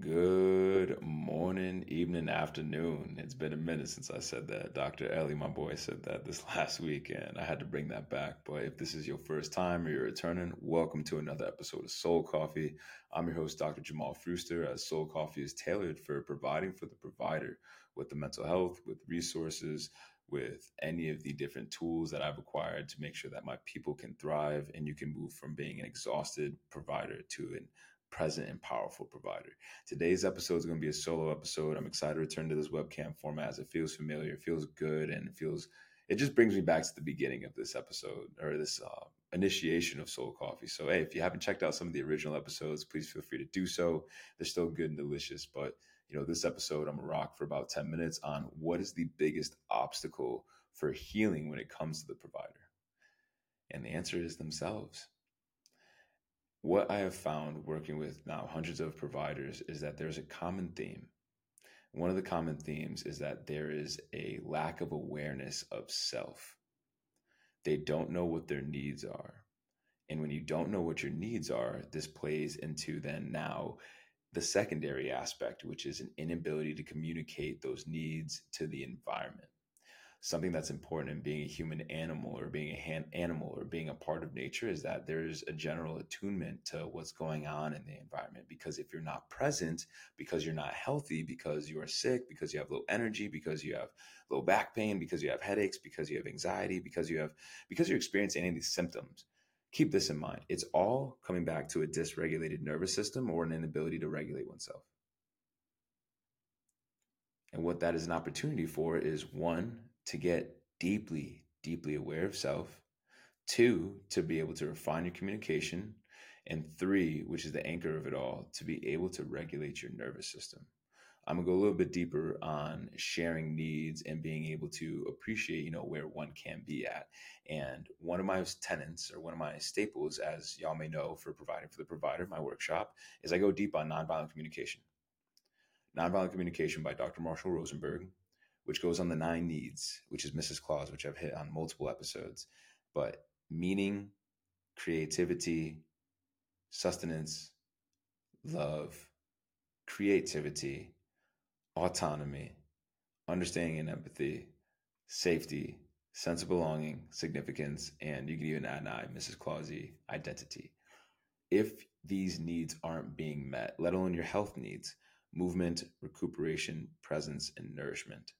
Good morning, evening, afternoon. It's been a minute since I said that. Dr. Ellie, my boy, said that this last week, and I had to bring that back. But if this is your first time or you're returning, welcome to another episode of Soul Coffee. I'm your host, Dr. Jamal Fruster, as Soul Coffee is tailored for providing for the provider with the mental health, with resources, with any of the different tools that I've acquired to make sure that my people can thrive and you can move from being an exhausted provider to an present and powerful provider. Today's episode is going to be a solo episode. I'm excited to return to this webcam format as it feels familiar, it feels good, and it feels it just brings me back to the beginning of this episode or this uh, initiation of Soul Coffee. So, hey, if you haven't checked out some of the original episodes, please feel free to do so. They're still good and delicious. But, you know, this episode, I'm to rock for about 10 minutes on what is the biggest obstacle for healing when it comes to the provider. And the answer is themselves what I have found working with now hundreds of providers is that there's a common theme. One of the common themes is that there is a lack of awareness of self. They don't know what their needs are. And when you don't know what your needs are, this plays into then now the secondary aspect, which is an inability to communicate those needs to the environment something that's important in being a human animal or being a hand animal or being a part of nature is that there's a general attunement to what's going on in the environment. Because if you're not present because you're not healthy because you are sick because you have low energy because you have low back pain because you have headaches because you have anxiety because you have because you're experiencing any of these symptoms keep this in mind. It's all coming back to a dysregulated nervous system or an inability to regulate oneself. And what that is an opportunity for is one to get deeply, deeply aware of self. Two, to be able to refine your communication. And three, which is the anchor of it all, to be able to regulate your nervous system. I'm gonna go a little bit deeper on sharing needs and being able to appreciate, you know, where one can be at. And one of my tenants or one of my staples, as y'all may know, for providing for the provider, my workshop, is I go deep on nonviolent communication. Nonviolent communication by Dr. Marshall Rosenberg which goes on the nine needs, which is Mrs. Claus, which I've hit on multiple episodes. But meaning, creativity, sustenance, love, creativity, autonomy, understanding and empathy, safety, sense of belonging, significance, and you can even add an I, Mrs. Clausy, identity. If these needs aren't being met, let alone your health needs, movement, recuperation, presence, and nourishment,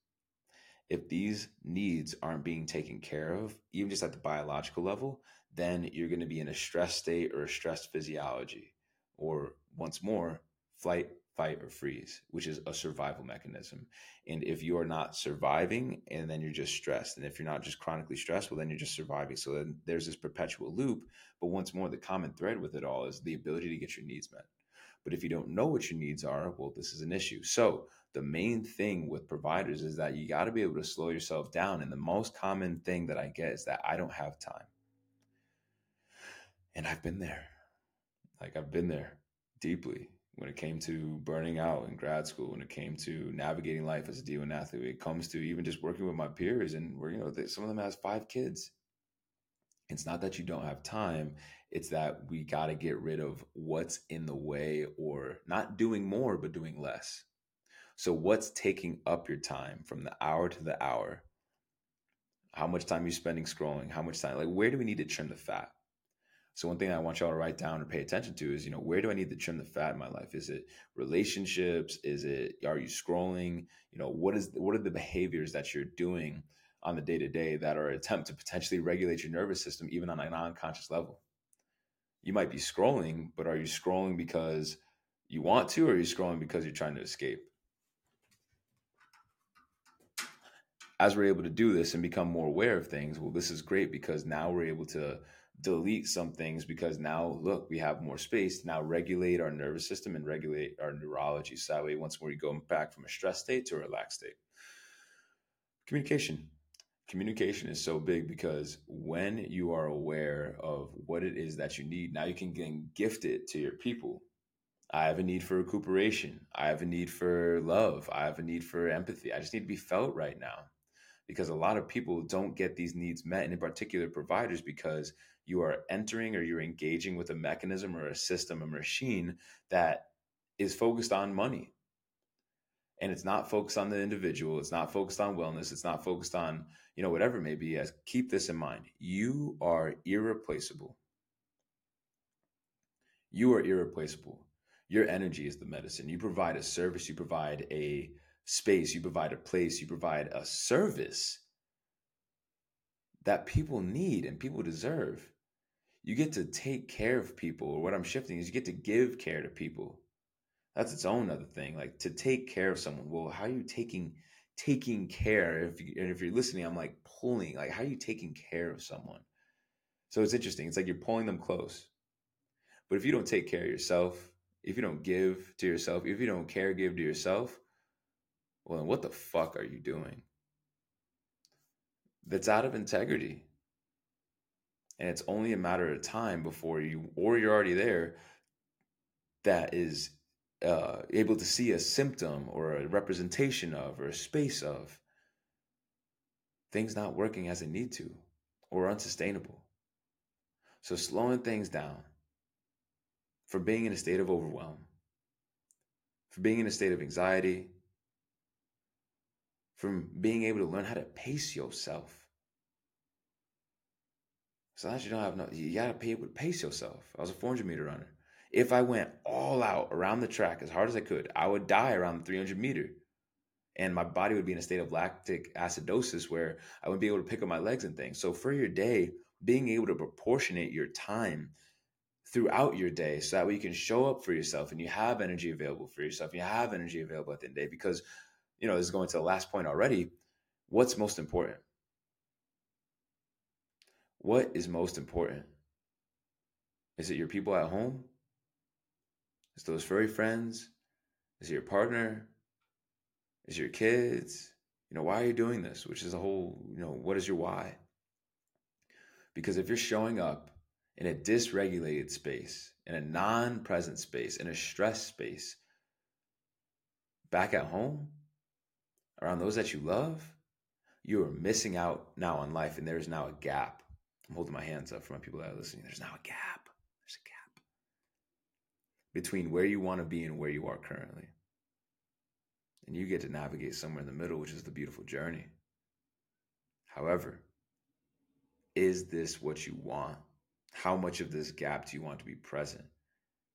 if these needs aren't being taken care of, even just at the biological level, then you're going to be in a stress state or a stressed physiology, or once more, flight, fight, or freeze, which is a survival mechanism. And if you are not surviving, and then you're just stressed, and if you're not just chronically stressed, well, then you're just surviving. So then there's this perpetual loop. But once more, the common thread with it all is the ability to get your needs met. But if you don't know what your needs are, well, this is an issue. So the main thing with providers is that you got to be able to slow yourself down. And the most common thing that I get is that I don't have time. And I've been there. Like I've been there deeply when it came to burning out in grad school, when it came to navigating life as a D1 athlete, it comes to even just working with my peers and where, you know, some of them has five kids. It's not that you don't have time. It's that we got to get rid of what's in the way or not doing more, but doing less. So, what's taking up your time from the hour to the hour? How much time you're you spending scrolling? How much time? Like, where do we need to trim the fat? So, one thing I want y'all to write down or pay attention to is, you know, where do I need to trim the fat in my life? Is it relationships? Is it are you scrolling? You know, what is what are the behaviors that you're doing on the day to day that are an attempt to potentially regulate your nervous system, even on an non-conscious level? You might be scrolling, but are you scrolling because you want to, or are you scrolling because you're trying to escape? as we're able to do this and become more aware of things, well, this is great because now we're able to delete some things because now look, we have more space to now regulate our nervous system and regulate our neurology. So that way, once more, we go back from a stress state to a relaxed state. Communication. Communication is so big because when you are aware of what it is that you need, now you can gift it to your people. I have a need for recuperation. I have a need for love. I have a need for empathy. I just need to be felt right now because a lot of people don't get these needs met, and in particular providers, because you are entering or you're engaging with a mechanism or a system, a machine that is focused on money. And it's not focused on the individual. It's not focused on wellness. It's not focused on, you know, whatever it may be. As keep this in mind. You are irreplaceable. You are irreplaceable. Your energy is the medicine. You provide a service, you provide a space, you provide a place, you provide a service that people need and people deserve. You get to take care of people, or what I'm shifting is you get to give care to people. That's its own other thing. Like to take care of someone. Well, how are you taking taking care? If you, and if you're listening, I'm like pulling. Like how are you taking care of someone? So it's interesting. It's like you're pulling them close. But if you don't take care of yourself, if you don't give to yourself, if you don't care, give to yourself, well, then what the fuck are you doing? That's out of integrity. And it's only a matter of time before you, or you're already there, that is uh, able to see a symptom or a representation of or a space of things not working as it need to or unsustainable. So slowing things down for being in a state of overwhelm, for being in a state of anxiety, from being able to learn how to pace yourself. So that you don't have no, you gotta be able to pace yourself. I was a 400 meter runner. If I went all out around the track as hard as I could, I would die around the 300 meter. And my body would be in a state of lactic acidosis where I wouldn't be able to pick up my legs and things. So for your day, being able to proportionate your time throughout your day so that way you can show up for yourself and you have energy available for yourself. You have energy available at the end of the day because, you know, this is going to the last point already. What's most important? What is most important? Is it your people at home? Is those furry friends? Is it your partner? Is it your kids? You know, why are you doing this? Which is a whole, you know, what is your why? Because if you're showing up in a dysregulated space, in a non present space, in a stress space, back at home, around those that you love, you are missing out now on life, and there's now a gap. I'm holding my hands up for my people that are listening. There's now a gap. Between where you want to be and where you are currently. And you get to navigate somewhere in the middle, which is the beautiful journey. However, is this what you want? how much of this gap do you want to be present?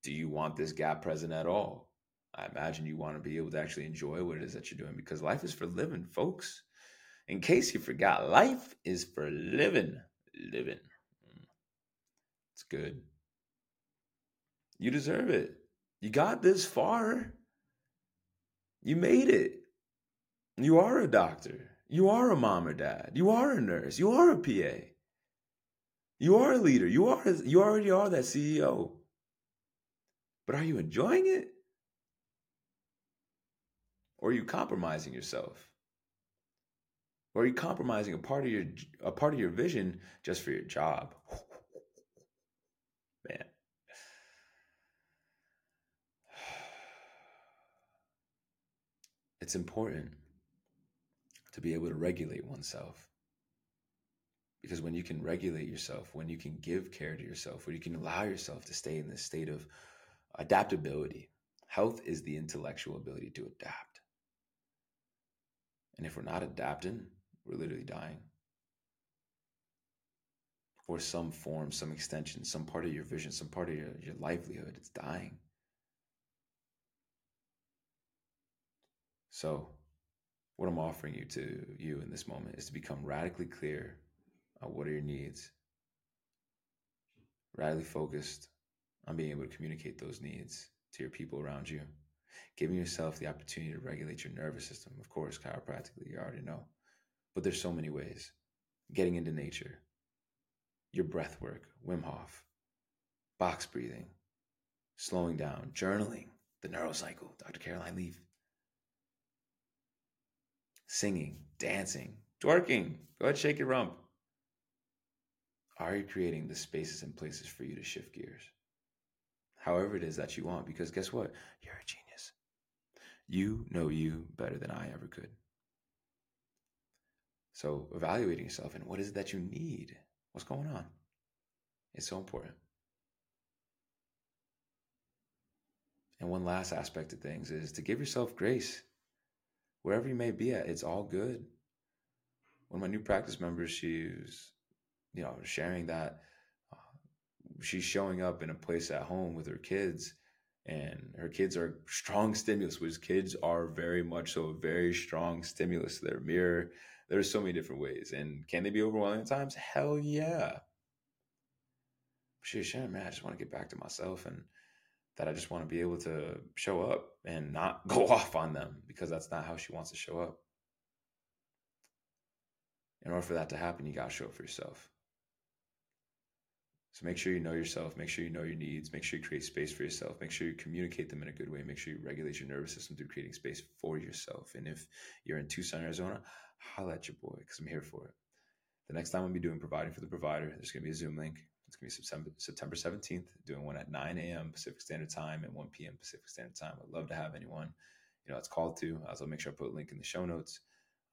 Do you want this gap present at all? I imagine you want to be able to actually enjoy what it is that you're doing because life is for living, folks. In case you forgot, life is for living. Living. Mm. It's good. You deserve it. You got this far. You made it. You are a doctor. You are a mom or dad. You are a nurse. You are a PA. You are a leader. You are you already are that CEO. But are you enjoying it? Or are you compromising yourself? Or are you compromising a part of your a part of your vision just for your job? Man. It's important to be able to regulate oneself. Because when you can regulate yourself, when you can give care to yourself, when you can allow yourself to stay in this state of adaptability, health is the intellectual ability to adapt. And if we're not adapting, we're literally dying. Or some form, some extension, some part of your vision, some part of your, your livelihood, it's dying. So, what I'm offering you to you in this moment is to become radically clear uh, what are your needs? Radically focused on being able to communicate those needs to your people around you. Giving yourself the opportunity to regulate your nervous system, of course, chiropractically, you already know. But there's so many ways. Getting into nature, your breath work, Wim Hof, box breathing, slowing down, journaling, the neurocycle, Dr. Caroline Leaf, singing, dancing, twerking. Go ahead, shake your rump. Are you creating the spaces and places for you to shift gears? However, it is that you want, because guess what? You're a genius. You know you better than I ever could. So, evaluating yourself and what is it that you need? What's going on? It's so important. And one last aspect of things is to give yourself grace. Wherever you may be at, it's all good. One of my new practice members, she's, you know, sharing that uh, she's showing up in a place at home with her kids and her kids are strong stimulus which kids are very much so a very strong stimulus to their mirror. There's so many different ways and can they be overwhelming at times? Hell yeah. She's sharing man i just want to get back to myself and that I just want to be able to show up and not go off on them because that's not how she wants to show up. In order for that to happen, you got to show up for yourself. So make sure you know yourself, make sure you know your needs, make sure you create space for yourself, make sure you communicate them in a good way, make sure you regulate your nervous system through creating space for yourself. And if you're in Tucson, Arizona, holla at your boy because I'm here for it. The next time I'll be doing providing for the provider, there's to be a Zoom link. It's going to be September, September 17th, doing one at 9 a.m. Pacific Standard Time and 1 p.m. Pacific Standard Time. I'd love to have anyone, you know, it's called to. I'll make sure I put a link in the show notes.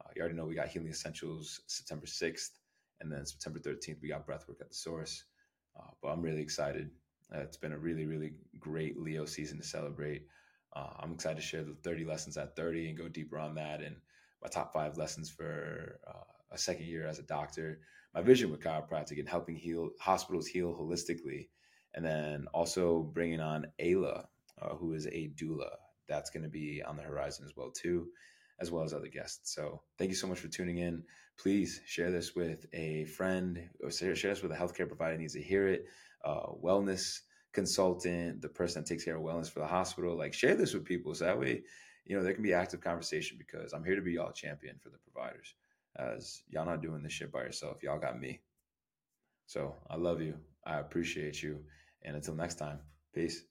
Uh, you already know we got Healing Essentials September 6th, and then September 13th, we got Breathwork at the Source. Uh, but I'm really excited. Uh, it's been a really, really great Leo season to celebrate. Uh, I'm excited to share the 30 lessons at 30 and go deeper on that and my top five lessons for a second year as a doctor my vision with chiropractic and helping heal hospitals heal holistically, and then also bringing on Ayla, uh, who is a doula. That's going to be on the horizon as well too, as well as other guests. So thank you so much for tuning in. Please share this with a friend or share this with a healthcare provider needs to hear it. Uh, wellness consultant, the person that takes care of wellness for the hospital. Like share this with people so that way, you know, there can be active conversation because I'm here to be y'all champion for the providers as y'all not doing this shit by yourself. Y'all got me. So I love you. I appreciate you. And until next time, peace.